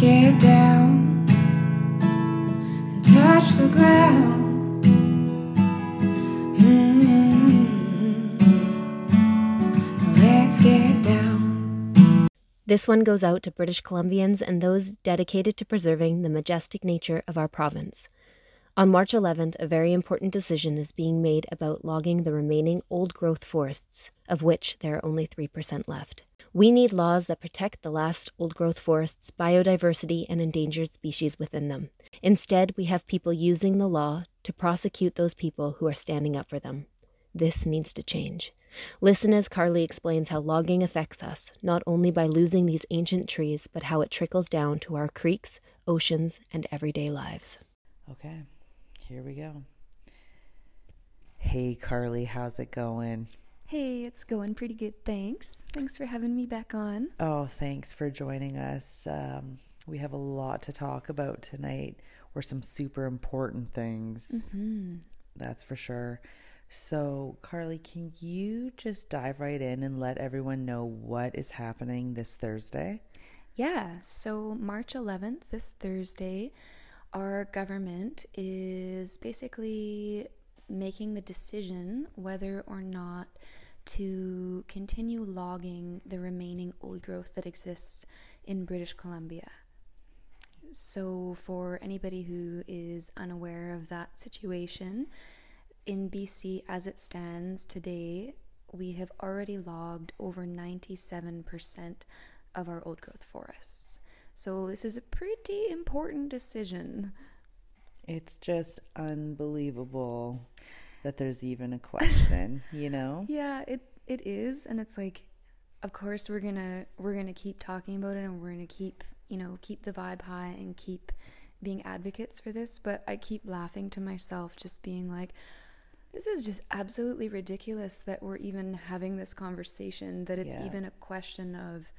get down and touch the ground. Mm. Let's get down. This one goes out to British Columbians and those dedicated to preserving the majestic nature of our province. On March 11th, a very important decision is being made about logging the remaining old growth forests, of which there are only 3% left. We need laws that protect the last old growth forests, biodiversity, and endangered species within them. Instead, we have people using the law to prosecute those people who are standing up for them. This needs to change. Listen as Carly explains how logging affects us, not only by losing these ancient trees, but how it trickles down to our creeks, oceans, and everyday lives. Okay, here we go. Hey, Carly, how's it going? Hey, it's going pretty good, thanks. Thanks for having me back on. Oh, thanks for joining us. Um, we have a lot to talk about tonight, or some super important things. Mm-hmm. That's for sure. So, Carly, can you just dive right in and let everyone know what is happening this Thursday? Yeah, so March 11th, this Thursday, our government is basically making the decision whether or not to continue logging the remaining old growth that exists in British Columbia. So, for anybody who is unaware of that situation, in BC as it stands today, we have already logged over 97% of our old growth forests. So, this is a pretty important decision. It's just unbelievable that there's even a question, you know? Yeah, it it is and it's like of course we're going to we're going to keep talking about it and we're going to keep, you know, keep the vibe high and keep being advocates for this, but I keep laughing to myself just being like this is just absolutely ridiculous that we're even having this conversation that it's Yeah. even a question of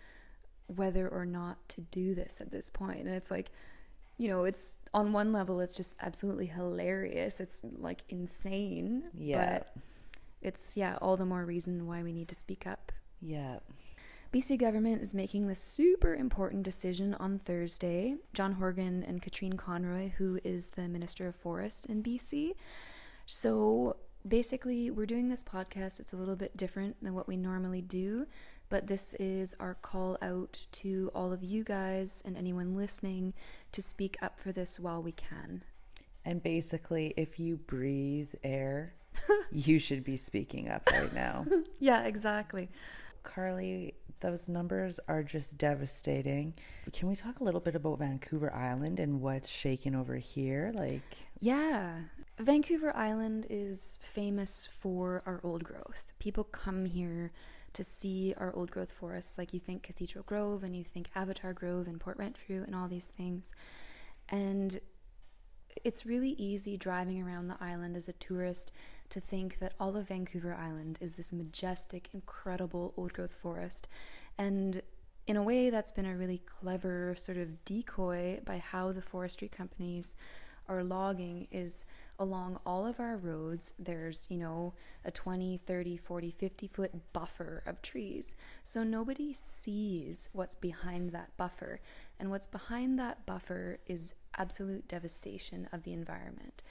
whether or not to do this at this point and it's like you know it's on one level it's just absolutely hilarious it's like insane Yeah. but it's yeah all the more reason why we need to speak up Yeah. BC government is making this super important decision on Thursday. John Horgan and Katrine Conroy, who is the Minister of Forest in BC. So basically, we're doing this podcast. It's a little bit different than what we normally do, but this is our call out to all of you guys and anyone listening to speak up for this while we can. And basically, if you breathe air, you should be speaking up right now. Yeah, exactly. Carly, those numbers are just devastating. Can we talk a little bit about Vancouver Island and what's shaking over here? Like, Yeah. Vancouver Island is famous for our old growth. People come here to see our old growth forests, like you think Cathedral Grove and you think Avatar Grove and Port Renfrew and all these things. And it's really easy driving around the island as a tourist to think that all of Vancouver Island is this majestic, incredible old growth forest. And in a way, that's been a really clever sort of decoy by how the forestry companies are logging is along all of our roads there's you know a 20 30 40 50 foot buffer of trees. So nobody sees what's behind that buffer. And what's behind that buffer is absolute devastation of the environment.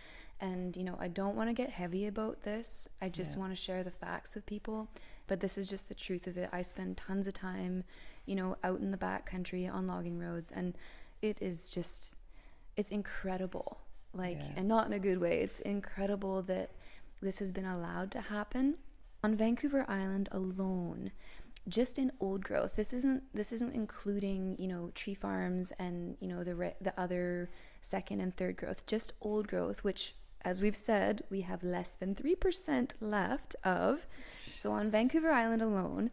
And you know i don't want to get heavy about this. I just want to share the facts with people. But this is just the truth of it. I spend tons of time you know out in the back country on logging roads and it is just it's incredible like Yeah. and not in a good way. It's incredible that this has been allowed to happen. On Vancouver Island alone just in old growth this isn't this isn't including you know tree farms and you know the re- the other second and third growth. Just old growth which as we've said we have less than 3% left of. So on Vancouver Island alone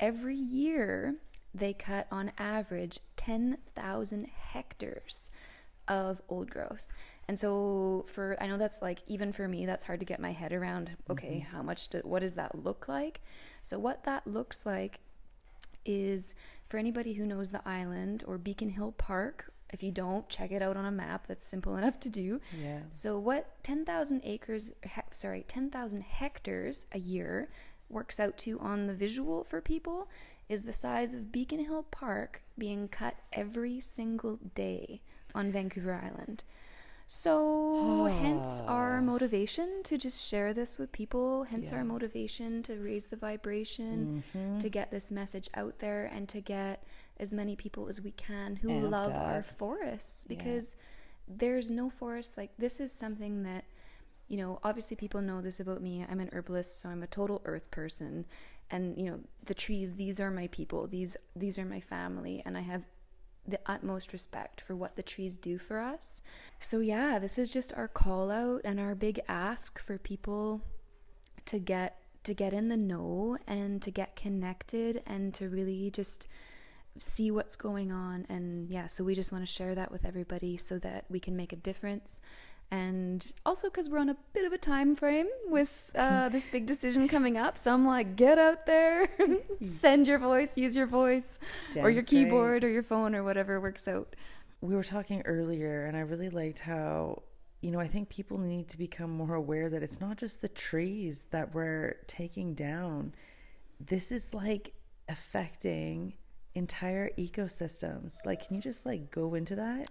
every year they cut on average 10,000 hectares of old growth. And so for I know that's like even for me that's hard to get my head around okay, mm-hmm. how much do, what does that look like? So what that looks like is for anybody who knows the island or Beacon Hill Park, if you don't, check it out on a map. That's simple enough to do. Yeah. So what 10,000 acres hec- sorry, 10,000 hectares a year works out to on the visual for people is the size of Beacon Hill Park being cut every single day on Vancouver Island. So, hence our motivation to just share this with people, hence our motivation to raise the vibration, Mm-hmm. to get this message out there, and to get as many people as we can who Amped love our forests. Because there's no forest like this is something that you know obviously people know this about me. I'm an herbalist so i'm a total earth person. And you know the trees these are my people. These these are my family. And i have the utmost respect for what the trees do for us. So yeah this is just our call out and our big ask for people to get to get in the know and to get connected and to really just see what's going on. And yeah so we just want to share that with everybody so that we can make a difference and also because we're on a bit of a time frame with uh, this big decision coming up so i'm like get out there. Send your voice use your voice or your keyboard or your phone or whatever works out. We were talking earlier and i really liked how you know i think people need to become more aware that it's not just the trees that we're taking down. This is like affecting entire ecosystems. Like can you just like go into that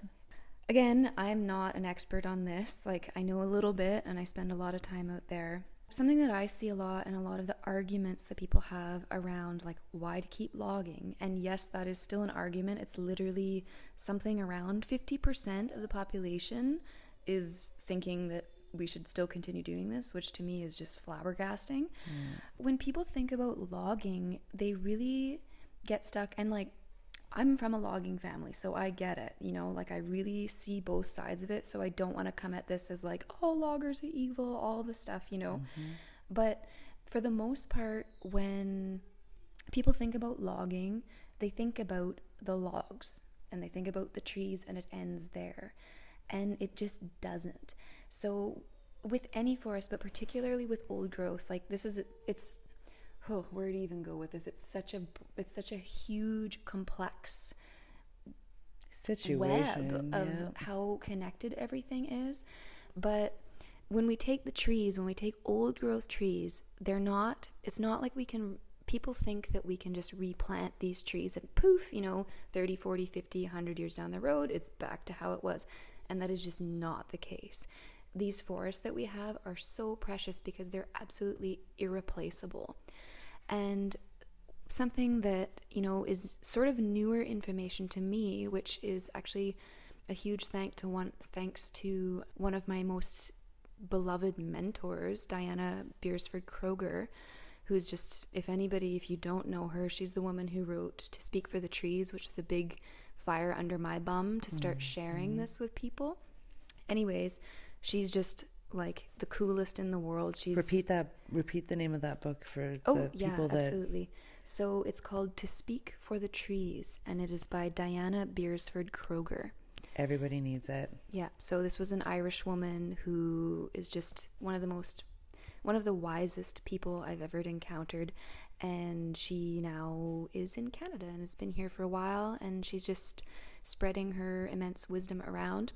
Again, I'm not an expert on this. Like, I know a little bit and I spend a lot of time out there. Something that I see a lot and a lot of the arguments that people have around, like, why to keep logging. And yes, that is still an argument. It's literally something around 50% of the population is thinking that we should still continue doing this, which to me is just flabbergasting. Hmm. When people think about logging, they really get stuck and, like, I'm from a logging family, so I get it. You know, like I really see both sides of it. So I don't want to come at this as like, oh, loggers are evil, all the stuff, you know. Mm-hmm. But for the most part, when people think about logging, they think about the logs and they think about the trees and it ends there. And it just doesn't. So with any forest, but particularly with old growth, like this is it's oh, where to even go with this? It's such a it's such a huge, complex situation web of yeah. how connected everything is. But when we take the trees, when we take old growth trees, they're not, it's not like we can, people think that we can just replant these trees and poof, you know, 30, 40, 50, 100 years down the road, it's back to how it was. And that is just not the case. These forests that we have are so precious because they're absolutely irreplaceable. And something that you know is sort of newer information to me which is actually a huge thank to one thanks to one of my most beloved mentors diana beersford kroger who's just if anybody if you don't know her she's the woman who wrote to speak for the trees which is a big fire under my bum to start mm, sharing mm. this with people. Anyways she's just like the coolest in the world she's repeat that repeat the name of that book for Oh, the yeah, people that absolutely. So it's called To Speak for the Trees, and it is by Diana Beresford-Kroeger. everybody needs it Yeah, so this was an Irish woman who is just one of the most, one of the wisest people I've ever encountered. And she now is in Canada and has been here for a while, and she's just spreading her immense wisdom around.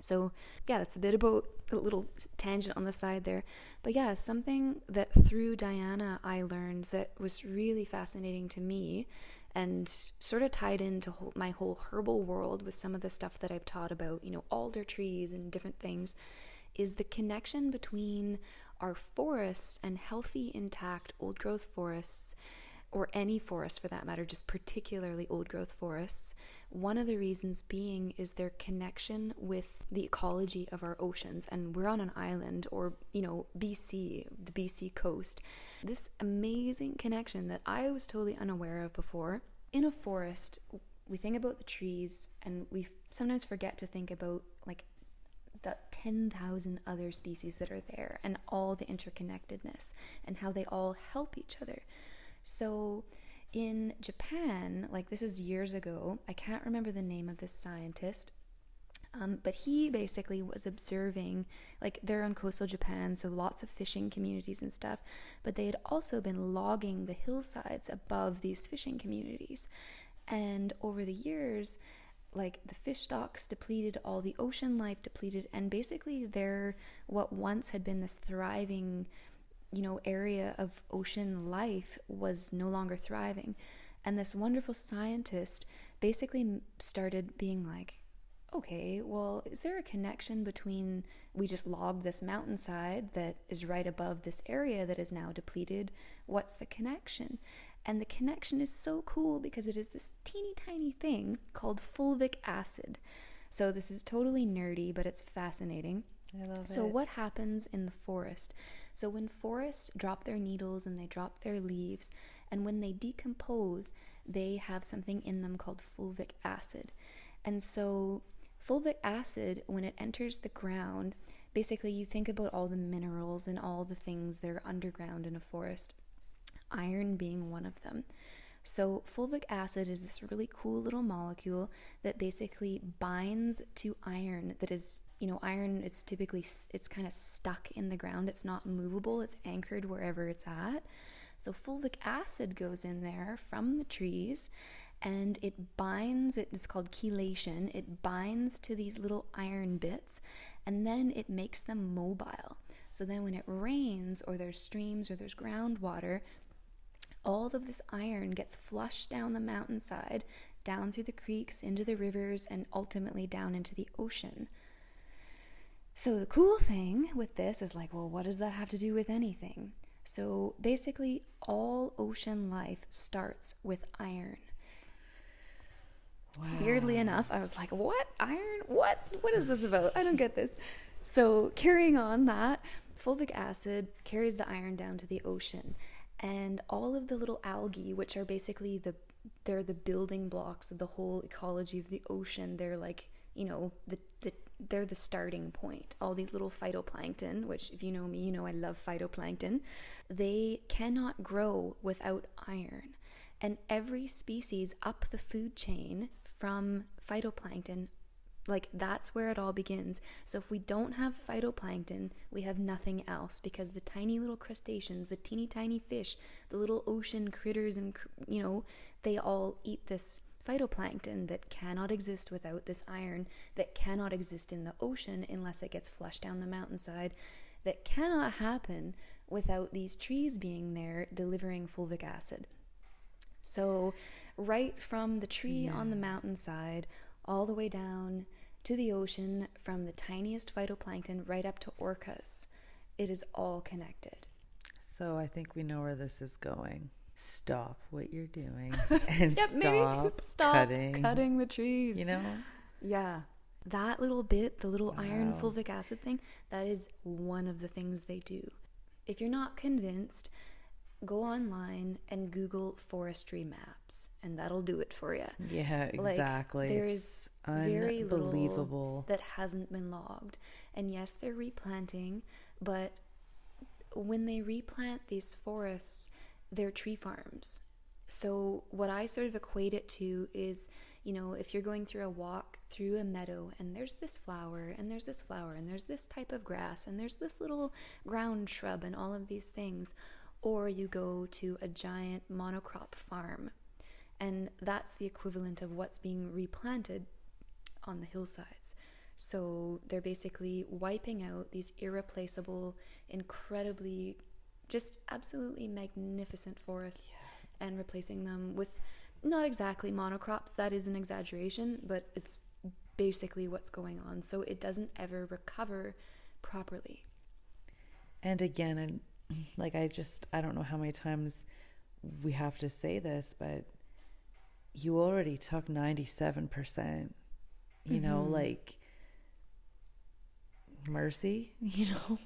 So, yeah, that's a bit about a little tangent on the side there. But yeah, something that through Diana I learned that was really fascinating to me and sort of tied into my whole herbal world with some of the stuff that I've taught about, you know, alder trees and different things, is the connection between our forests and healthy, intact old growth forests or any forest for that matter, just particularly old growth forests. One of the reasons being is their connection with the ecology of our oceans. And we're on an island, or, you know, BC, the BC coast. This amazing connection that I was totally unaware of before. In a forest, we think about the trees and we sometimes forget to think about like the 10,000 other species that are there and all the interconnectedness and how they all help each other. So in Japan, like this is years ago, I can't remember the name of this scientist, um, but he basically was observing, like they're on coastal Japan, so lots of fishing communities and stuff, but they had also been logging the hillsides above these fishing communities. And over the years, like the fish stocks depleted, all the ocean life depleted, and basically their what once had been this thriving you know area of ocean life was no longer thriving and this wonderful scientist basically started being like, okay, well, is there a connection between we just logged this mountainside that is right above this area that is now depleted? What's the connection? And the connection is so cool because it is this teeny tiny thing called fulvic acid. So this is totally nerdy, but it's fascinating. I love So, it. what happens in the forest? So, when forests drop their needles and they drop their leaves, and when they decompose, they have something in them called fulvic acid. And so, fulvic acid, when it enters the ground, basically you think about all the minerals and all the things that are underground in a forest, iron being one of them. So, fulvic acid is this really cool little molecule that basically binds to iron that is, you know, iron it's typically it's kind of stuck in the ground. It's not movable. It's anchored wherever it's at. So, fulvic acid goes in there from the trees and it binds it's called chelation. It binds to these little iron bits and then it makes them mobile. So then when it rains or there's streams or there's groundwater, all of this iron gets flushed down the mountainside, down through the creeks, into the rivers, and ultimately down into the ocean. So, the cool thing with this is like, well, what does that have to do with anything? So, basically, all ocean life starts with iron. Weirdly enough, I was like, what? Iron? What? What is this about? I don't get this. So, carrying on that, fulvic acid carries the iron down to the ocean. And all of the little algae, which are basically the they're the building blocks of the whole ecology of the ocean. They're like, you know, the, the they're the starting point. All these little phytoplankton, which if you know me, you know I love phytoplankton. They cannot grow without iron. And every species up the food chain from phytoplankton like that's where it all begins. So if we don't have phytoplankton, we have nothing else because the tiny little crustaceans, the teeny tiny fish, the little ocean critters and you know, they all eat this phytoplankton that cannot exist without this iron, that cannot exist in the ocean unless it gets flushed down the mountainside, that cannot happen without these trees being there delivering fulvic acid. So, right from the tree on the mountainside all the way down to the ocean, from the tiniest phytoplankton right up to orcas, it is all connected. So I think we know where this is going. Stop what you're doing and Yep, stop, stop cutting. cutting the trees. You know, Yeah. That little bit, the little iron fulvic acid thing, that is one of the things they do. If you're not convinced, go online and Google forestry maps, and that'll do it for you. yeah, Like, exactly. there It's is very little unbelievable. that hasn't been logged. And yes, they're replanting, but when they replant these forests, they're tree farms. So, what I sort of equate it to is, you know, if you're going through a walk through a meadow and there's this flower and there's this flower and there's this type of grass and there's this little ground shrub and all of these things, or you go to a giant monocrop farm and that's the equivalent of what's being replanted on the hillsides. So they're basically wiping out these irreplaceable, incredibly, just absolutely magnificent forests and replacing them with not exactly monocrops, that is an exaggeration, but it's basically what's going on. So it doesn't ever recover properly. And again, and like I just I don't know how many times we have to say this, but you already took ninety seven percent. You know, Mm-hmm. like mercy. You know,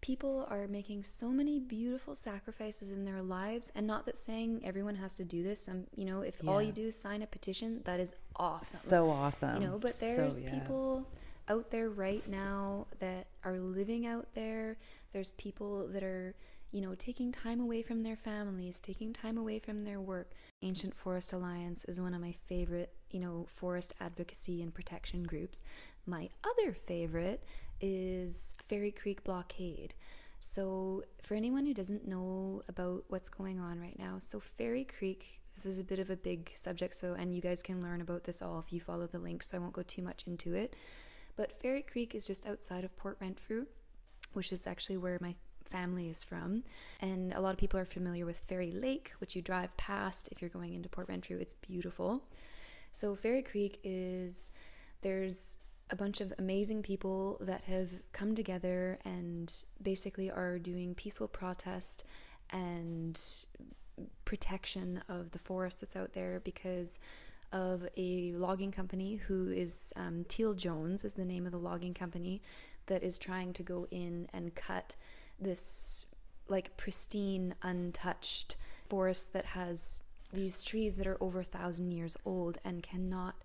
people are making so many beautiful sacrifices in their lives and not that saying everyone has to do this some you know if all you do is sign a petition that is awesome so awesome. you know but So, there's yeah. people out there right now that are living out there. There's people that are you know taking time away from their families taking time away from their work. Ancient forest alliance is one of my favorite you know forest advocacy and protection groups. My other favorite is fairy creek blockade. So for anyone who doesn't know about what's going on right now so fairy creek this is a bit of a big subject so and you guys can learn about this all if you follow the link so i won't go too much into it but Fairy creek is just outside of port renfrew which is actually where my family is from. And a lot of people are familiar with Fairy Lake, which you drive past if you're going into Port Renfrew. It's beautiful. So Fairy Creek is there's a bunch of amazing people that have come together and basically are doing peaceful protest and protection of the forest that's out there because of a logging company who is um, Teal Jones is the name of the logging company that is trying to go in and cut this like pristine, untouched forest that has these trees that are over a thousand years old and cannot.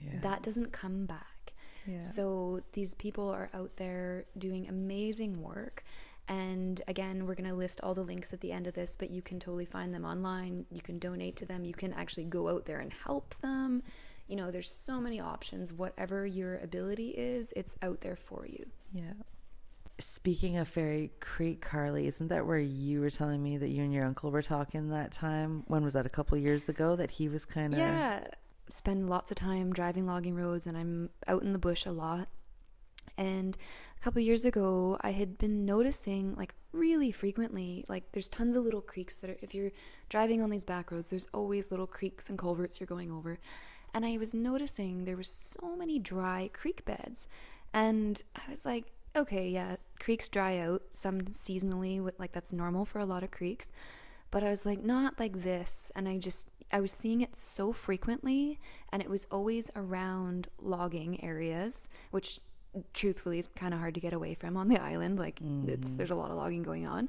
Yeah. That doesn't come back. Yeah. So these people are out there doing amazing work. And again, we're going to list all the links at the end of this, but you can totally find them online. You can donate to them. You can actually go out there and help them. You know, there's so many options. Whatever your ability is, it's out there for you. Yeah. Speaking of Fairy Creek, Carly, isn't that where you were telling me that you and your uncle were talking that time? When was that? A couple years ago that he was kind of. Yeah. Spend lots of time driving logging roads, and I'm out in the bush a lot. And a couple years ago, I had been noticing, like, really frequently, like, there's tons of little creeks that are, if you're driving on these back roads, there's always little creeks and culverts you're going over. And I was noticing there was so many dry creek beds. And I was like, okay, yeah, creeks dry out some seasonally, with, like, that's normal for a lot of creeks. But I was like, not like this. And I just, I was seeing it so frequently, and it was always around logging areas, which truthfully is kind of hard to get away from on the island. Like it's mm. there's a lot of logging going on.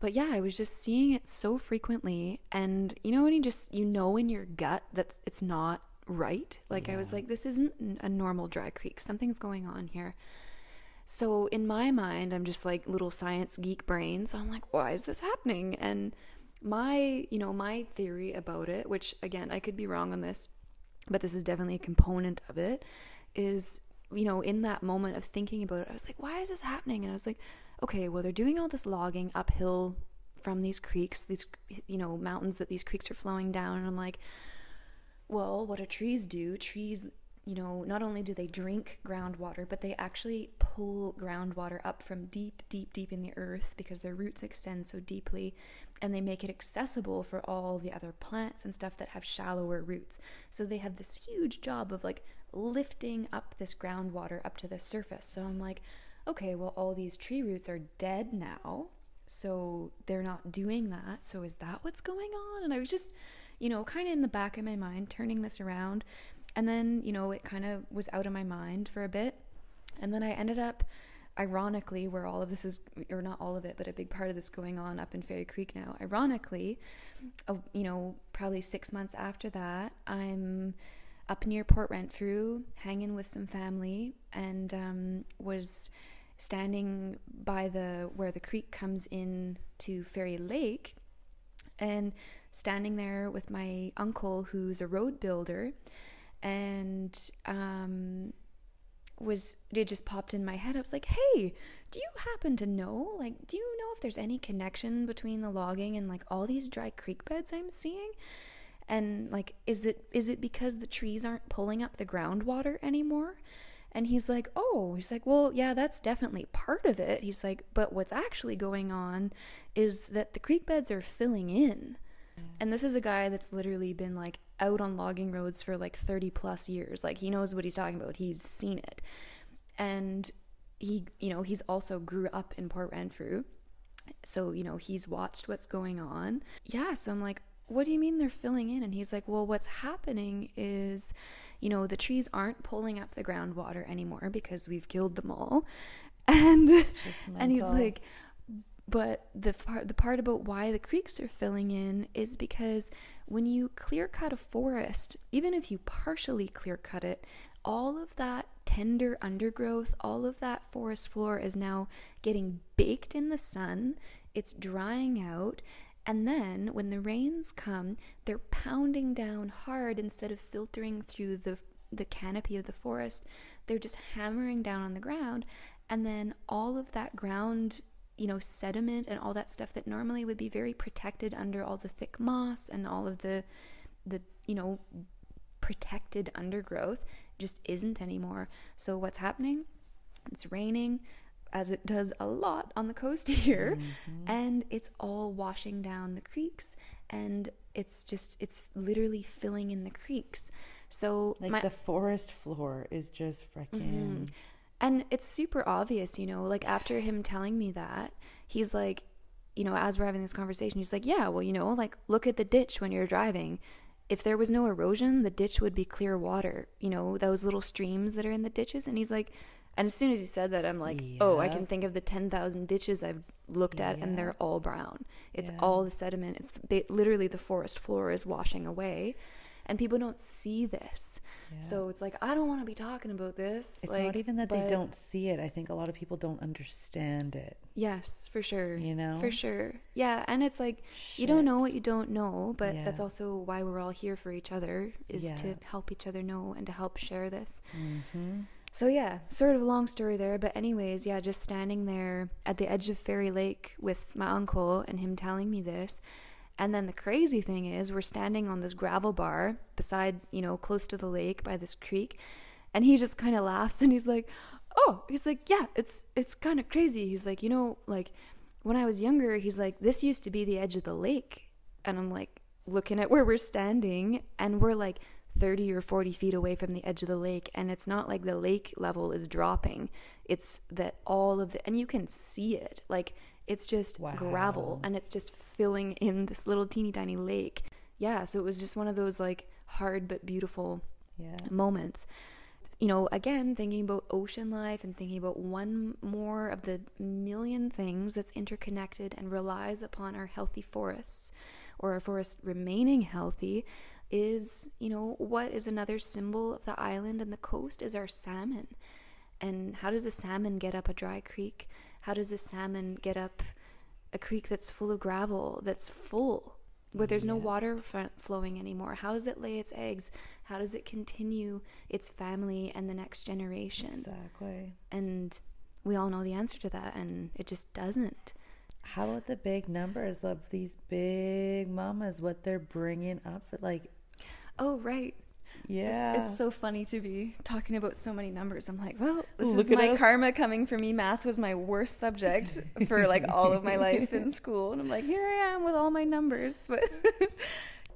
But yeah, I was just seeing it so frequently and you know when you just you know in your gut that it's not right. Like I was like this isn't a normal dry creek. Something's going on here. So in my mind, I'm just like little science geek brain. So I'm like, why is this happening? And my, you know, my theory about it, which again, I could be wrong on this, but this is definitely a component of it, is, you know, in that moment of thinking about it, I was like, why is this happening? And I was like, okay, well, they're doing all this logging uphill from these creeks, these, you know, mountains that these creeks are flowing down. And I'm like, well, what do trees do? Trees, you know, not only do they drink groundwater, but they actually pull groundwater up from deep, deep, deep in the earth because their roots extend so deeply and they make it accessible for all the other plants and stuff that have shallower roots. So they have this huge job of like lifting up this groundwater up to the surface. So I'm like, okay, well, all these tree roots are dead now. So they're not doing that. So is that what's going on? And I was just, you know, kind of in the back of my mind turning this around. And then, you know, it kind of was out of my mind for a bit. And then I ended up, ironically, where all of this is, or not all of it, but a big part of this going on up in Fairy Creek now. Ironically, you know, probably six months after that, I'm up near Port Renfrew, hanging with some family, and um, was standing by the where the creek comes in to Fairy Lake, and standing there with my uncle, who's a road builder, and um, was it just popped in my head. I was like, "Hey, do you happen to know? Like, do you know if there's any connection between the logging and like all these dry creek beds I'm seeing?" And like, is it is it because the trees aren't pulling up the groundwater anymore? And he's like, "Oh, he's like, well, yeah, that's definitely part of it." He's like, "But what's actually going on is that the creek beds are filling in." And this is a guy that's literally been like out on logging roads for like 30 plus years. Like he knows what he's talking about. He's seen it. And he, you know, he's also grew up in Port Renfrew. So, you know, he's watched what's going on. Yeah, so I'm like, what do you mean they're filling in? And he's like, well, what's happening is, you know, the trees aren't pulling up the groundwater anymore because we've killed them all. And and he's like, but the part the part about why the creeks are filling in is because when you clear cut a forest, even if you partially clear cut it, all of that tender undergrowth, all of that forest floor is now getting baked in the sun. It's drying out. And then when the rains come, they're pounding down hard instead of filtering through the the canopy of the forest. They're just hammering down on the ground and then all of that ground you know, sediment and all that stuff that normally would be very protected under all the thick moss and all of the the you know protected undergrowth just isn't anymore. So what's happening? It's raining as it does a lot on the coast here mm-hmm. and it's all washing down the creeks and it's just it's literally filling in the creeks. So Like my, the forest floor is just freaking. Mm-hmm. And it's super obvious, you know, like after him telling me that, he's like, you know, as we're having this conversation, he's like, yeah, well, you know, like look at the ditch when you're driving. If there was no erosion, the ditch would be clear water, you know, those little streams that are in the ditches. And he's like, and as soon as you said that, I'm like, oh, I can think of the 10,000 ditches I've looked at and they're all brown. It's Yeah. all the sediment. It's literally the forest floor is washing away. And people don't see this. So it's like, I don't want to be talking about this. It's like, not even that they don't see it. I think a lot of people don't understand it. Yes, for sure. You know? For sure. Yeah, and it's like you don't know what you don't know, but that's also why we're all here for each other is to help each other know and to help share this. Mm-hmm. So yeah, sort of a long story there, but anyways, yeah, just standing there at the edge of Fairy Lake with my uncle and him telling me this. And then the crazy thing is we're standing on this gravel bar beside, you know, close to the lake by this creek, and he just kind of laughs and he's like, "Oh, he's like, yeah, it's it's kind of crazy." He's like, "You know, like when I was younger, he's like, this used to be the edge of the lake." And I'm like looking at where we're standing and we're like 30 or 40 feet away from the edge of the lake and it's not like the lake level is dropping. It's that all of the and you can see it. Like it's just gravel and it's just filling in this little teeny tiny lake. Yeah so it was just one of those like hard but beautiful Yeah. moments. You know again thinking about ocean life and thinking about one more of the million things that's interconnected and relies upon our healthy forests or our forests remaining healthy is you know what is another symbol of the island and the coast is our salmon and how does a salmon get up a dry creek how does a salmon get up a creek that's full of gravel that's full where there's no water f- flowing anymore how does it lay its eggs how does it continue its family and the next generation Exactly. and we all know the answer to that and it just doesn't How about the big numbers of these big mamas? What they're bringing up? Like, oh right yeah. It's, it's so funny to be talking about so many numbers. I'm like, well, this Look is my us. karma coming for me. Math was my worst subject for like all of my life in school. And I'm like, here I am with all my numbers. But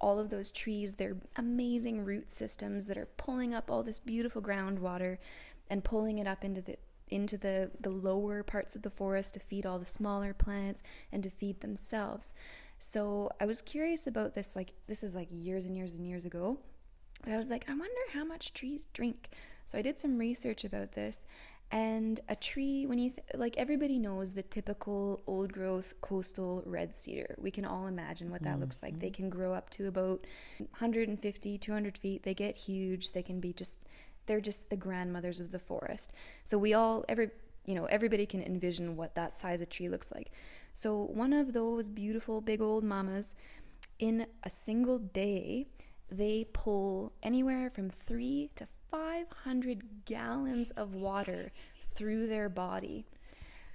all of those trees, they're amazing root systems that are pulling up all this beautiful groundwater and pulling it up into the into the, the lower parts of the forest to feed all the smaller plants and to feed themselves. So I was curious about this, like this is like years and years and years ago. But I was like, I wonder how much trees drink. So I did some research about this. And a tree, when you th- like, everybody knows the typical old growth coastal red cedar. We can all imagine what that looks like. They mm-hmm. can grow up to about 150, 200 feet. They get huge. They can be just, they're just the grandmothers of the forest. So we all, every, you know, everybody can envision what that size of tree looks like. So one of those beautiful big old mamas, in a single day, they pull anywhere from three to 500 gallons of water through their body.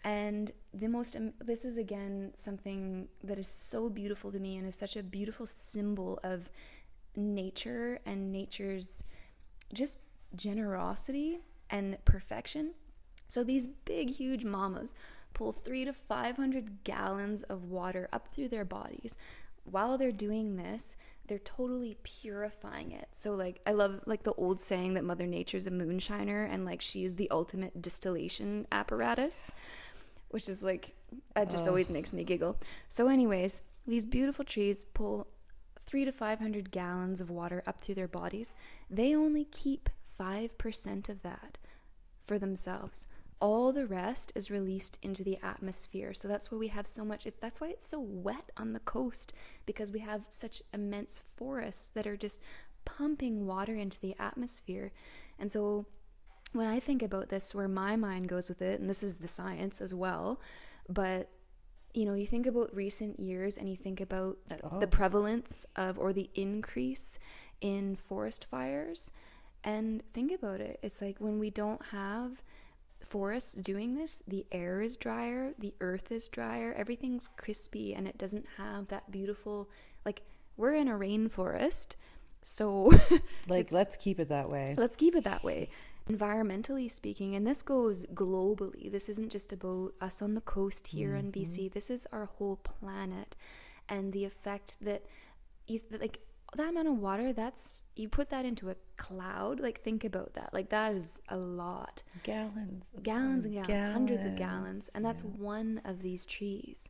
And the most, this is again something that is so beautiful to me and is such a beautiful symbol of nature and nature's just generosity and perfection. So these big, huge mamas pull three to 500 gallons of water up through their bodies. While they're doing this, they're totally purifying it. So like I love like the old saying that Mother Nature's a moonshiner and like she's the ultimate distillation apparatus, which is like it just always makes me giggle. So anyways, these beautiful trees pull three to 500 gallons of water up through their bodies. They only keep 5% of that for themselves. All the rest is released into the atmosphere. So that's why we have so much. It's, that's why it's so wet on the coast because we have such immense forests that are just pumping water into the atmosphere. And so when I think about this, where my mind goes with it, and this is the science as well, but you know, you think about recent years and you think about the, uh-huh. the prevalence of or the increase in forest fires, and think about it. It's like when we don't have forests doing this, the air is drier, the earth is drier, everything's crispy, and it doesn't have that beautiful, like, we're in a rainforest. So, like, let's keep it that way. Let's keep it that way. Environmentally speaking, and this goes globally, this isn't just about us on the coast here in BC, mm-hmm. this is our whole planet and the effect that, you, that, like, that amount of water, that's you put that into a cloud. Like think about that. Like that is a lot. Gallons. Gallons and gallons, hundreds of Gallons, gallons, and that's yeah. one of these trees.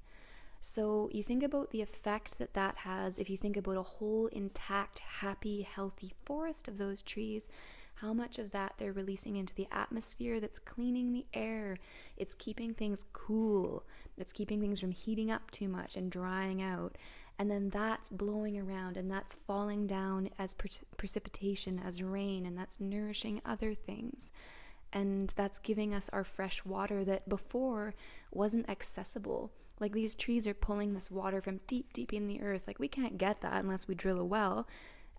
So you think about the effect that that has if you think about a whole intact, happy, healthy forest of those trees, how much of that they're releasing into the atmosphere that's cleaning the air. It's keeping things cool. It's keeping things from heating up too much and drying out. And then that's blowing around and that's falling down as pre- precipitation, as rain, and that's nourishing other things and that's giving us our fresh water that before wasn't accessible. Like these trees are pulling this water from deep, deep in the earth. Like we can't get that unless we drill a well.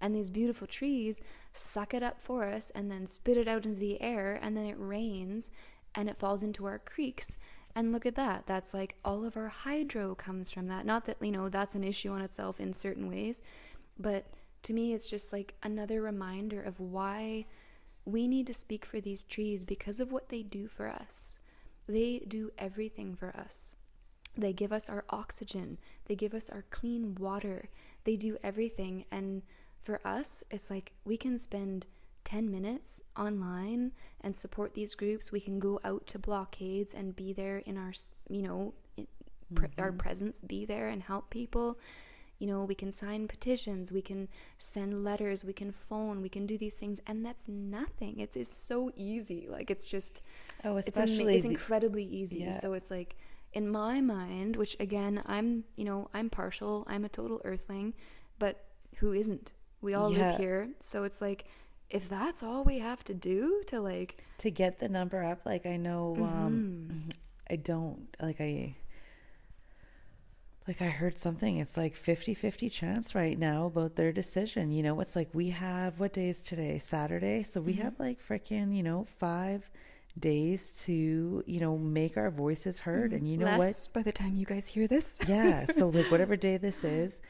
And these beautiful trees suck it up for us and then spit it out into the air, and then it rains and it falls into our creeks. And look at that. That's like all of our hydro comes from that. Not that, you know, that's an issue on itself in certain ways, but to me, it's just like another reminder of why we need to speak for these trees because of what they do for us. They do everything for us. They give us our oxygen, they give us our clean water, they do everything. And for us, it's like we can spend 10 minutes online and support these groups. We can go out to blockades and be there in our, you know, pre- our mm-hmm. presence, be there and help people. You know, we can sign petitions, we can send letters, we can phone, we can do these things, and that's nothing. It's, it's so easy. Like, it's just, Oh, it's, ama- especially it's incredibly easy. Yeah. So it's like, in my mind, which again, I'm, you know, I'm partial, I'm a total earthling, but who isn't? We all Yeah. live here. So it's like, if that's all we have to do to like, to get the number up like i know Mm-hmm. um i don't like i like i heard something it's like 50 50 chance right now about their decision you know it's like we have what day is today saturday so Mm-hmm. we have like freaking you know five days to you know make our voices heard and you know what by the time you guys hear this. yeah so like whatever day this is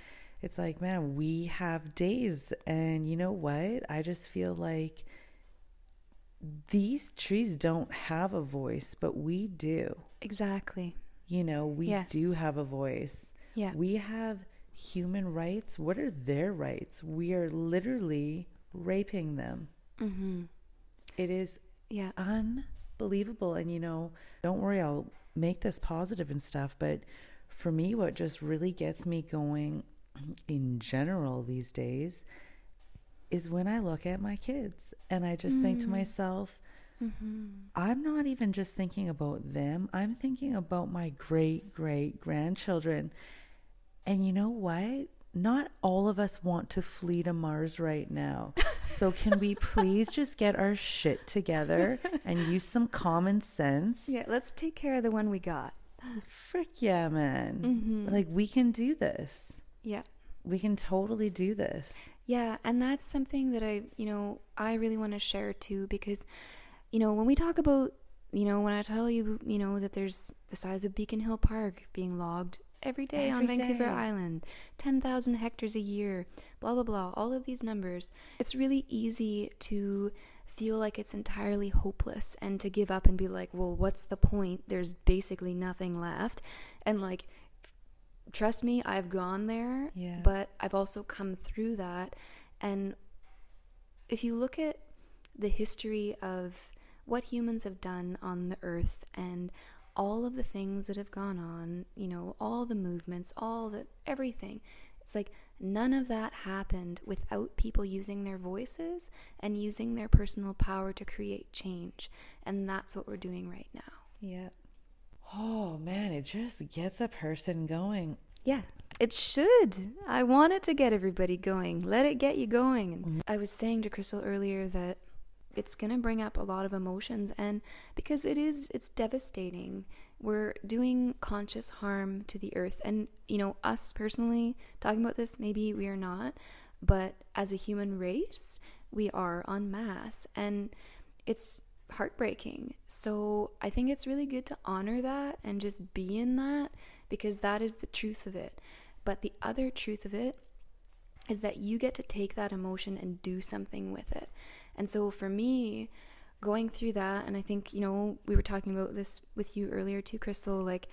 it's like man we have days and you know what i just feel like these trees don't have a voice but we do Exactly. you know we Yes. do have a voice Yeah. we have human rights what are their rights we are literally raping them Mm-hmm. it is Yeah. unbelievable. And you know, don't worry, I'll make this positive and stuff. But for me, what just really gets me going in general these days is when I look at my kids and I just think to mm. myself, mm-hmm. I'm not even just thinking about them, I'm thinking about my great great grandchildren. And you know what? Not all of us want to flee to Mars right now. So, can we please just get our shit together and use some common sense? Yeah. Let's take care of the one we got. Frick yeah, man. Mm-hmm. Like, we can do this. Yeah. We can totally do this. Yeah, and that's something that I, you know, I really want to share too because, you know, when we talk about, you know, when I tell you, you know, that there's the size of Beacon Hill Park being logged every day on Every Vancouver day. Island, 10,000 hectares a year, blah, blah, blah, all of these numbers, it's really easy to feel like it's entirely hopeless and to give up and be like, well, what's the point? There's basically nothing left. And like, trust me, I've gone there, Yeah. but I've also come through that. And if you look at the history of what humans have done on the earth and all of the things that have gone on, you know, all the movements, all the everything, it's like none of that happened without people using their voices and using their personal power to create change. And that's what we're doing right now. Yeah. Oh, man, it just gets a person going. Yeah, it should. I want it to get everybody going. Let it get you going. And mm-hmm. I was saying to Crystal earlier that it's going to bring up a lot of emotions and because it is it's devastating. We're doing conscious harm to the earth and you know us personally talking about this maybe we are not, but as a human race, we are en masse and it's heartbreaking. So I think it's really good to honor that and just be in that because that is the truth of it. But the other truth of it is that you get to take that emotion and do something with it. And so for me, going through that, and I think, you know, we were talking about this with you earlier too, Crystal, like,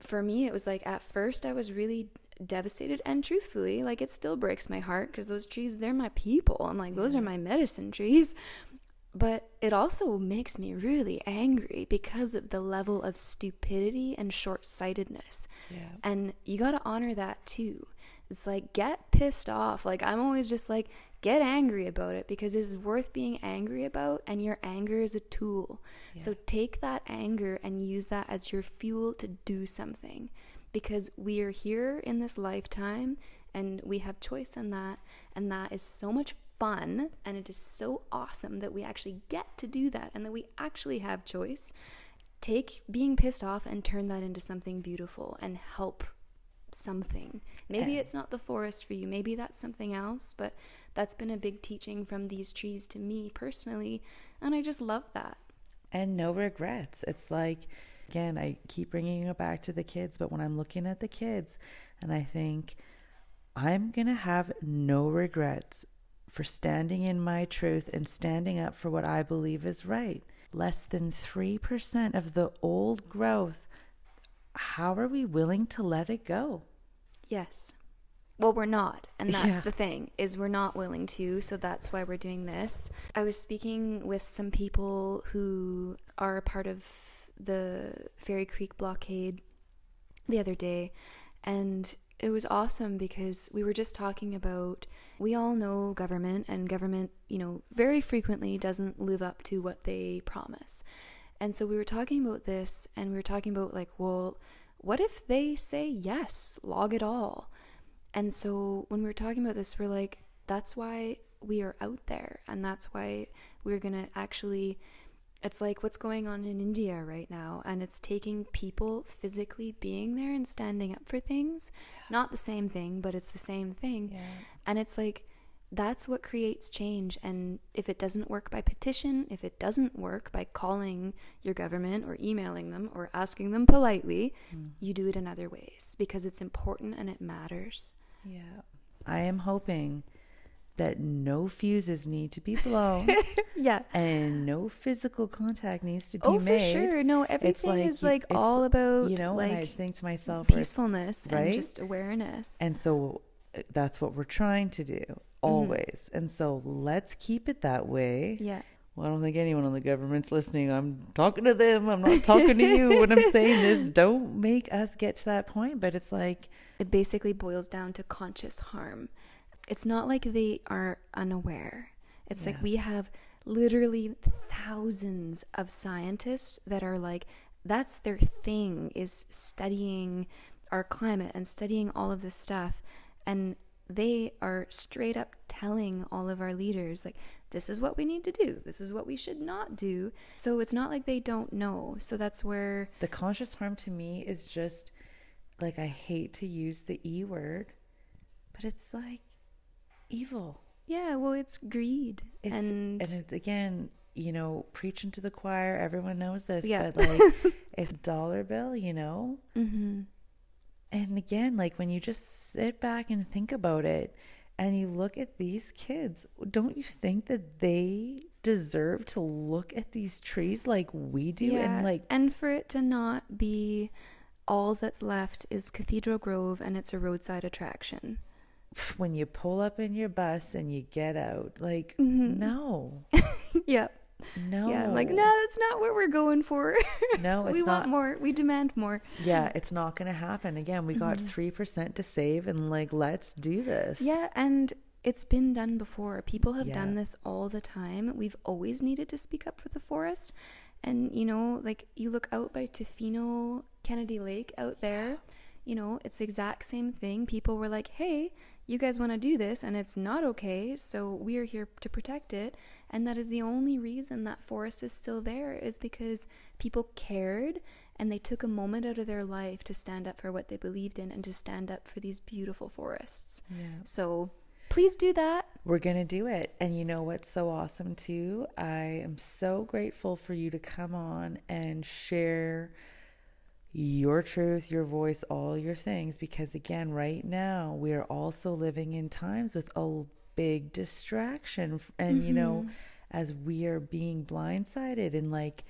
for me, it was like at first I was really devastated and truthfully like it still breaks my heart because those trees they're my people and like those are my medicine trees but it also makes me really angry because of the level of stupidity and short-sightedness. Yeah. and you got to honor that too. It's like get pissed off. Like i'm always just like get angry about it because it's worth being angry about and your anger is a tool. So take that anger and use that as your fuel to do something because we are here in this lifetime and we have choice in that and that is so much fun and it is so awesome that we actually get to do that and that we actually have choice take being pissed off and turn that into something beautiful and help something. Maybe it's not the forest for you, maybe that's something else, but that's been a big teaching from these trees to me personally, and I just love that. and no regrets. It's like, again, I keep bringing it back to the kids, but when I'm looking at the kids and I think, I'm going to have no regrets for standing in my truth and standing up for what I believe is right. Less than 3% of the old growth. How are we willing to let it go? Yes. Well, we're not, and that's Yeah. the thing is we're not willing to, so that's why we're doing this. I was speaking with some people who are a part of the Fairy Creek blockade the other day, and it was awesome because we were just talking about we all know government and government, you know, very frequently doesn't live up to what they promise. And so we were talking about this and we were talking about like, well, what if they say yes, log it all? And so when we were talking about this, we're like, that's why we are out there. And that's why we're going to actually, it's like what's going on in India right now. And it's taking people physically being there and standing up for things. Not the same thing, but it's the same thing. And it's like, that's what creates change. And if it doesn't work by petition, if it doesn't work by calling your government or emailing them or asking them politely, mm. you do it in other ways because it's important and it matters. Yeah. I am hoping that no fuses need to be blown Yeah. and no physical contact needs to be Oh, made. for sure. No, everything like is like all about you know, and I think to myself, peacefulness and right? just awareness. And so uh, that's what we're trying to do always. And so let's keep it that way. yeah. Well, I don't think anyone on the government's listening. I'm talking to them. I'm not talking to you. What I'm saying is don't make us get to that point. But it's like, It basically boils down to conscious harm. It's not like they are unaware. It's like we have literally thousands of scientists that are like that's their thing is studying our climate and studying all of this stuff. And they are straight up telling all of our leaders like this is what we need to do. This is what we should not do. So it's not like they don't know. So that's where the conscious harm to me is just like, I hate to use the E word, but it's like evil. yeah well it's greed It's, and and it's again, you know, preaching to the choir. Everyone knows this, Yeah. but like it's dollar bill, you know. hmm And again, like when you just sit back and think about it, and you look at these kids, don't you think that they deserve to look at these trees like we do? And like, and for it to not be all that's left is Cathedral Grove and it's a roadside attraction. when you pull up in your bus and you get out, like, Mhm. no, yep. no, Yeah. Like, no, that's not what we're going for. no, it's we not. want more. We demand more. Yeah, it's not going to happen. Again, we got Mm-hmm. 3% to save and like let's do this. Yeah, and it's been done before. People have done this all the time. We've always needed to speak up for the forest. And, you know, like you look out by Tofino, Kennedy Lake out there, you know, it's the exact same thing. People were like, hey, you guys want to do this and it's not okay. So we are here to protect it. And that is the only reason that forest is still there is because people cared and they took a moment out of their life to stand up for what they believed in and to stand up for these beautiful forests. Yeah. So please do that. We're going to do it. And you know what's so awesome too? I am so grateful for you to come on and share your truth, your voice, all your things. Because again, right now, we are also living in times with a big distraction. And, you know, mm-hmm. as we are being blindsided and like,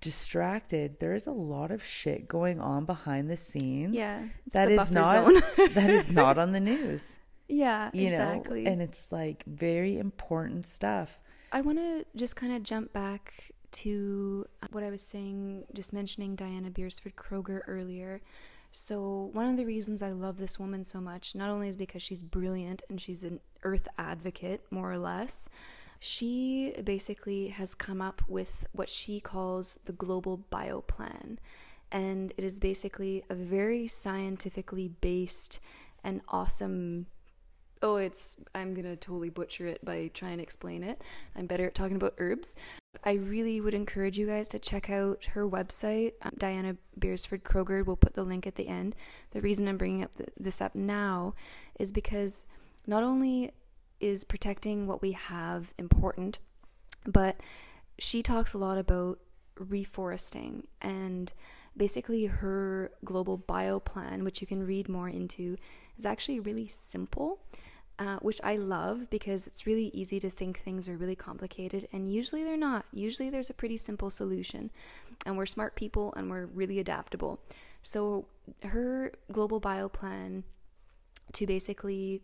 distracted, there is a lot of shit going on behind the scenes. Yeah, that is not that is not on the news. yeah, You exactly. know, and it's like very important stuff. I want to just kind of jump back to uh, what I was saying, just mentioning Diana Beresford-Kroeger earlier. So, one of the reasons I love this woman so much, not only is because she's brilliant and she's an earth advocate, more or less, she basically has come up with what she calls the Global Bio Plan. And it is basically a very scientifically based and awesome oh it's i'm gonna totally butcher it by trying to explain it i'm better at talking about herbs i really would encourage you guys to check out her website um, diana beresford-kroeger. Will put the link at the end. The reason i'm bringing up th- this up now is because not only is protecting what we have important but she talks a lot about reforesting and basically her global bio plan which you can read more into is actually really simple uh, which I love because it's really easy to think things are really complicated, and usually they're not. Usually there's a pretty simple solution, and we're smart people and we're really adaptable. So, her global bio plan to basically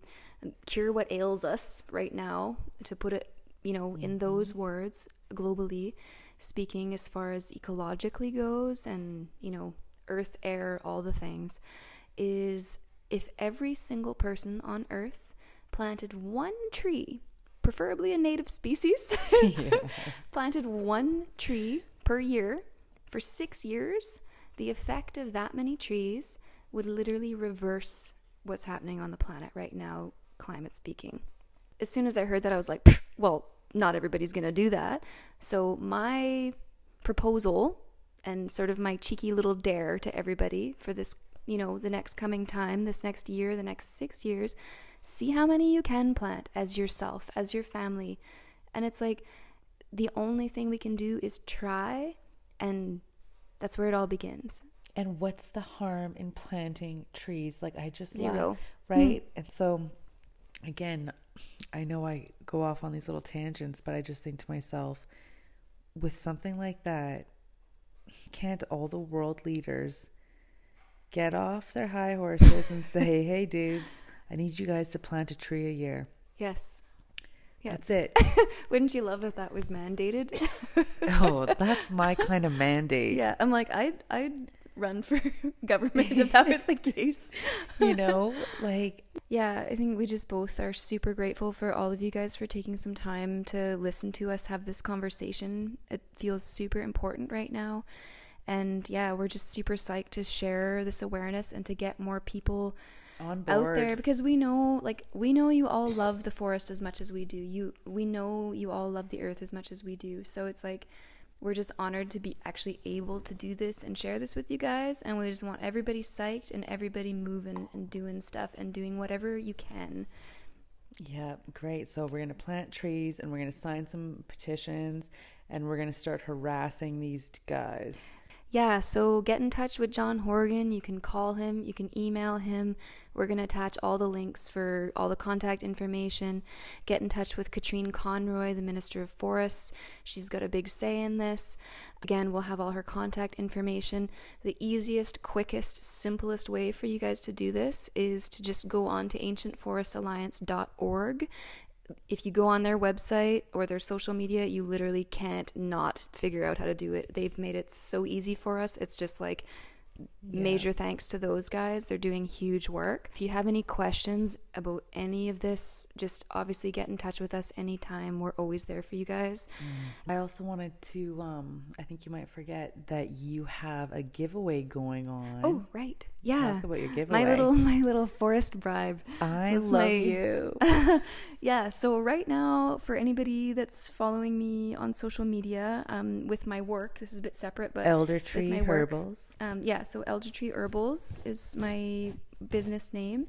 cure what ails us right now, to put it, you know, in those words, globally speaking, as far as ecologically goes, and, you know, earth, air, all the things, is if every single person on earth planted one tree, preferably a native species, planted one tree per year for six years, the effect of that many trees would literally reverse what's happening on the planet right now, climate speaking. As soon as I heard that, I was like, well, not everybody's going to do that. So, my proposal and sort of my cheeky little dare to everybody for this, you know, the next coming time, this next year, the next six years, see how many you can plant as yourself, as your family. And it's like the only thing we can do is try, and that's where it all begins. And what's the harm in planting trees? Like I just Zero. thought, hmm. right? And so again, I know I go off on these little tangents, but I just think to myself, with something like that, can't all the world leaders get off their high horses and say, "Hey, dudes, I need you guys to plant a tree a year." Yes. Yeah. That's it. Wouldn't you love if that was mandated? oh, that's my kind of mandate. yeah, I'm like, I'd, I'd run for government if that was the case. You know, like Yeah, I think we just both are super grateful for all of you guys for taking some time to listen to us have this conversation. It feels super important right now. And yeah, we're just super psyched to share this awareness and to get more people out there because we know like we know you all love the forest as much as we do. You we know you all love the earth as much as we do. So it's like we're just honored to be actually able to do this and share this with you guys and we just want everybody psyched and everybody moving and doing stuff and doing whatever you can. Yeah, great. So we're going to plant trees and we're going to sign some petitions and we're going to start harassing these guys. Yeah, so get in touch with John Horgan. You can call him, you can email him. We're going to attach all the links for all the contact information. Get in touch with Katrine Conroy, the Minister of Forests. She's got a big say in this. Again, we'll have all her contact information. The easiest, quickest, simplest way for you guys to do this is to just go on to ancientforestalliance.org if you go on their website or their social media, you literally can't not figure out how to do it. They've made it so easy for us. It's just like major thanks to those guys. They're doing huge work. If you have any questions about any of this, just obviously get in touch with us anytime. We're always there for you guys. I also wanted to, um, I think you might forget that you have a giveaway going on. Oh, right. Yeah. Talk about your giveaway. My little my little forest bribe. I love my- you. yeah, so right now, for anybody that's following me on social media um, with my work, this is a bit separate, but Elder Tree my work, Herbals. Um, yeah, so Elder Tree Herbals is my business name.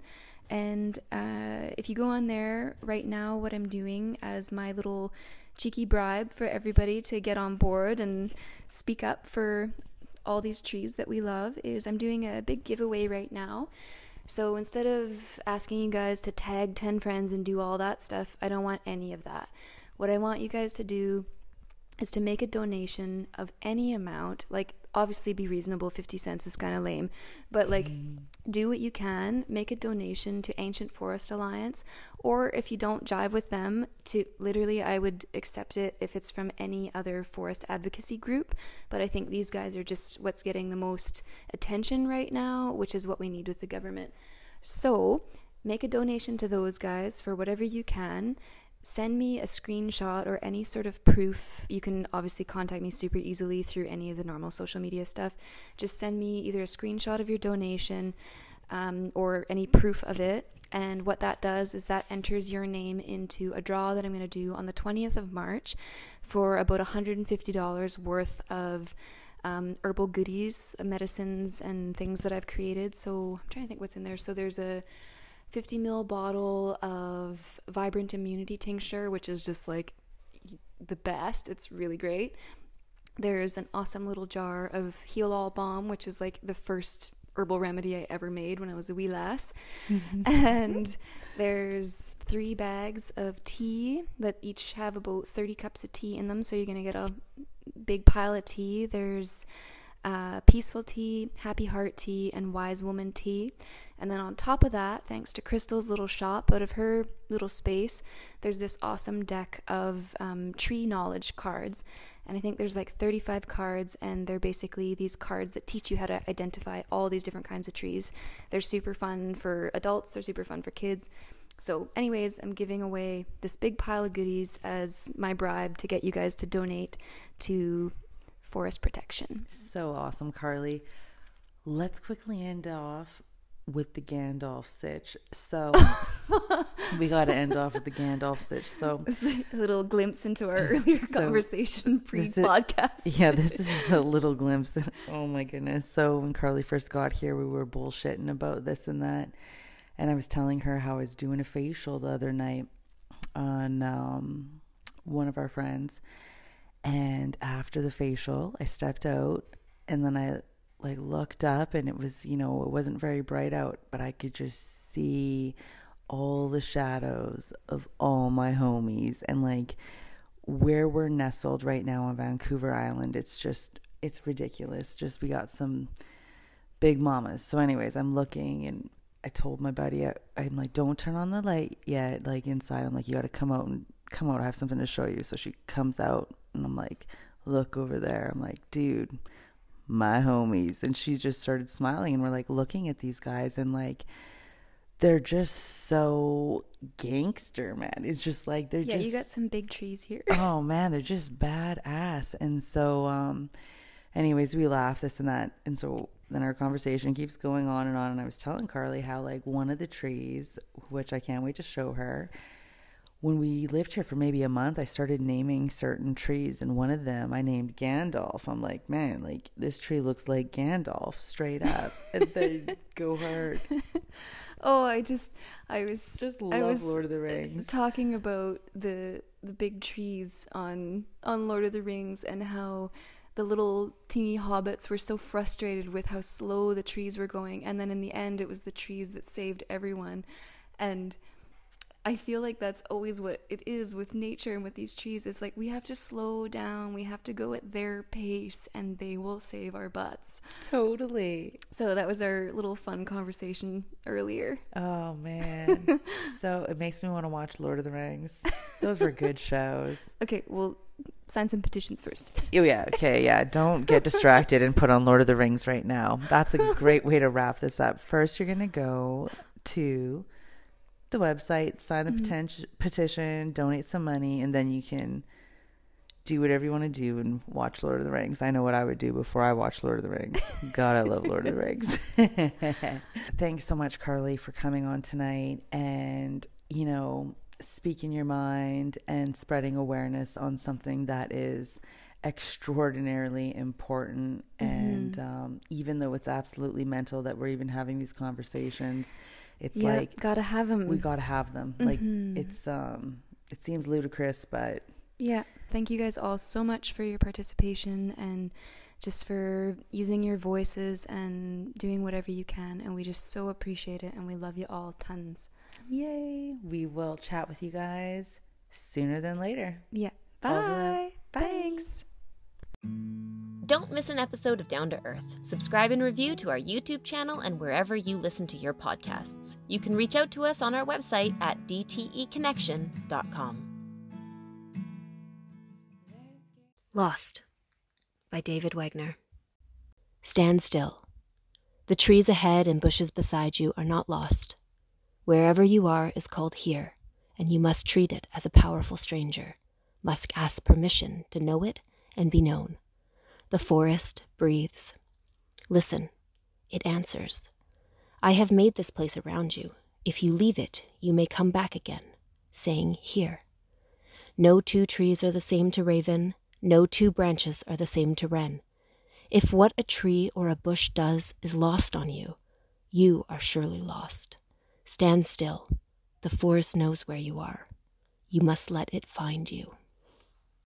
And uh, if you go on there right now, what I'm doing as my little cheeky bribe for everybody to get on board and speak up for all these trees that we love is I'm doing a big giveaway right now. So instead of asking you guys to tag 10 friends and do all that stuff, I don't want any of that. What I want you guys to do is to make a donation of any amount. Like, obviously, be reasonable. 50 cents is kind of lame. But, like, mm. Do what you can. Make a donation to Ancient Forest Alliance. Or if you don't jive with them, to literally, I would accept it if it's from any other forest advocacy group. But I think these guys are just what's getting the most attention right now, which is what we need with the government. So, make a donation to those guys for whatever you can. Send me a screenshot or any sort of proof. You can obviously contact me super easily through any of the normal social media stuff. Just send me either a screenshot of your donation um, or any proof of it. And what that does is that enters your name into a draw that I'm going to do on the 20th of March for about $150 worth of um, herbal goodies, medicines, and things that I've created. So I'm trying to think what's in there. So there's a 50 ml bottle of Vibrant Immunity Tincture, which is just like the best. It's really great. There's an awesome little jar of Heal All Balm, which is like the first herbal remedy I ever made when I was a wee lass. and there's three bags of tea that each have about 30 cups of tea in them. So you're going to get a big pile of tea. There's uh, peaceful tea, happy heart tea, and wise woman tea. And then on top of that, thanks to Crystal's little shop, out of her little space, there's this awesome deck of um, tree knowledge cards. And I think there's like 35 cards, and they're basically these cards that teach you how to identify all these different kinds of trees. They're super fun for adults, they're super fun for kids. So, anyways, I'm giving away this big pile of goodies as my bribe to get you guys to donate to forest protection. So awesome, Carly. Let's quickly end off with the Gandalf sitch. So we got to end off with the Gandalf sitch. So a little glimpse into our earlier So, conversation pre this is- podcast. yeah, this is a little glimpse. Oh my goodness. So when Carly first got here, we were bullshitting about this and that. And I was telling her how I was doing a facial the other night on um, one of our friends. And after the facial, I stepped out and then I like looked up and it was, you know, it wasn't very bright out, but I could just see all the shadows of all my homies and like where we're nestled right now on Vancouver Island. It's just it's ridiculous. Just we got some big mamas. So anyways, I'm looking and I told my buddy I, I'm like don't turn on the light yet like inside. I'm like you got to come out and come out. I have something to show you. So she comes out and I'm like look over there. I'm like dude, my homies and she just started smiling and we're like looking at these guys and like they're just so gangster, man. It's just like they're Yeah, just you got some big trees here. oh man, they're just badass. And so, um, anyways, we laugh this and that, and so then our conversation keeps going on and on. And I was telling Carly how like one of the trees, which I can't wait to show her. When we lived here for maybe a month, I started naming certain trees, and one of them I named Gandalf. I'm like, man, like this tree looks like Gandalf, straight up, and they go hard. Oh, I just I was Just I love was Lord of the Rings. talking about the the big trees on on Lord of the Rings and how the little teeny hobbits were so frustrated with how slow the trees were going and then in the end it was the trees that saved everyone and I feel like that's always what it is with nature and with these trees. It's like we have to slow down, we have to go at their pace, and they will save our butts. Totally. So that was our little fun conversation earlier. Oh man. so it makes me want to watch Lord of the Rings. Those were good shows. Okay, well, sign some petitions first. Oh yeah, okay, yeah. Don't get distracted and put on Lord of the Rings right now. That's a great way to wrap this up. First you're gonna go to the website, sign the mm-hmm. petition, petition, donate some money, and then you can do whatever you want to do and watch Lord of the Rings. I know what I would do before I watch Lord of the Rings. God, I love Lord of the Rings. Thanks so much, Carly, for coming on tonight and, you know, speaking your mind and spreading awareness on something that is extraordinarily important. And um, even though it's absolutely mental that we're even having these conversations, it's Yeah, like gotta have them. we got to have them. Like it's um it seems ludicrous, but Yeah. Thank you guys all so much for your participation and just for using your voices and doing whatever you can. And we just so appreciate it and we love you all tons. yay, we will chat with you guys sooner than later. Yeah. All the love. Bye. Thanks. Thanks. Don't miss an episode of Down to Earth. Subscribe and review to our YouTube channel and wherever you listen to your podcasts. You can reach out to us on our website at dteconnection.com. Lost by David Wagoner. Stand still. The trees ahead and bushes beside you are not lost. Wherever you are is called here, and you must treat it as a powerful stranger, must ask permission to know it and be known. The forest breathes. Listen, it answers. I have made this place around you. If you leave it, you may come back again, saying, Here. No two trees are the same to raven, no two branches are the same to wren. If what a tree or a bush does is lost on you, you are surely lost. Stand still. The forest knows where you are. You must let it find you.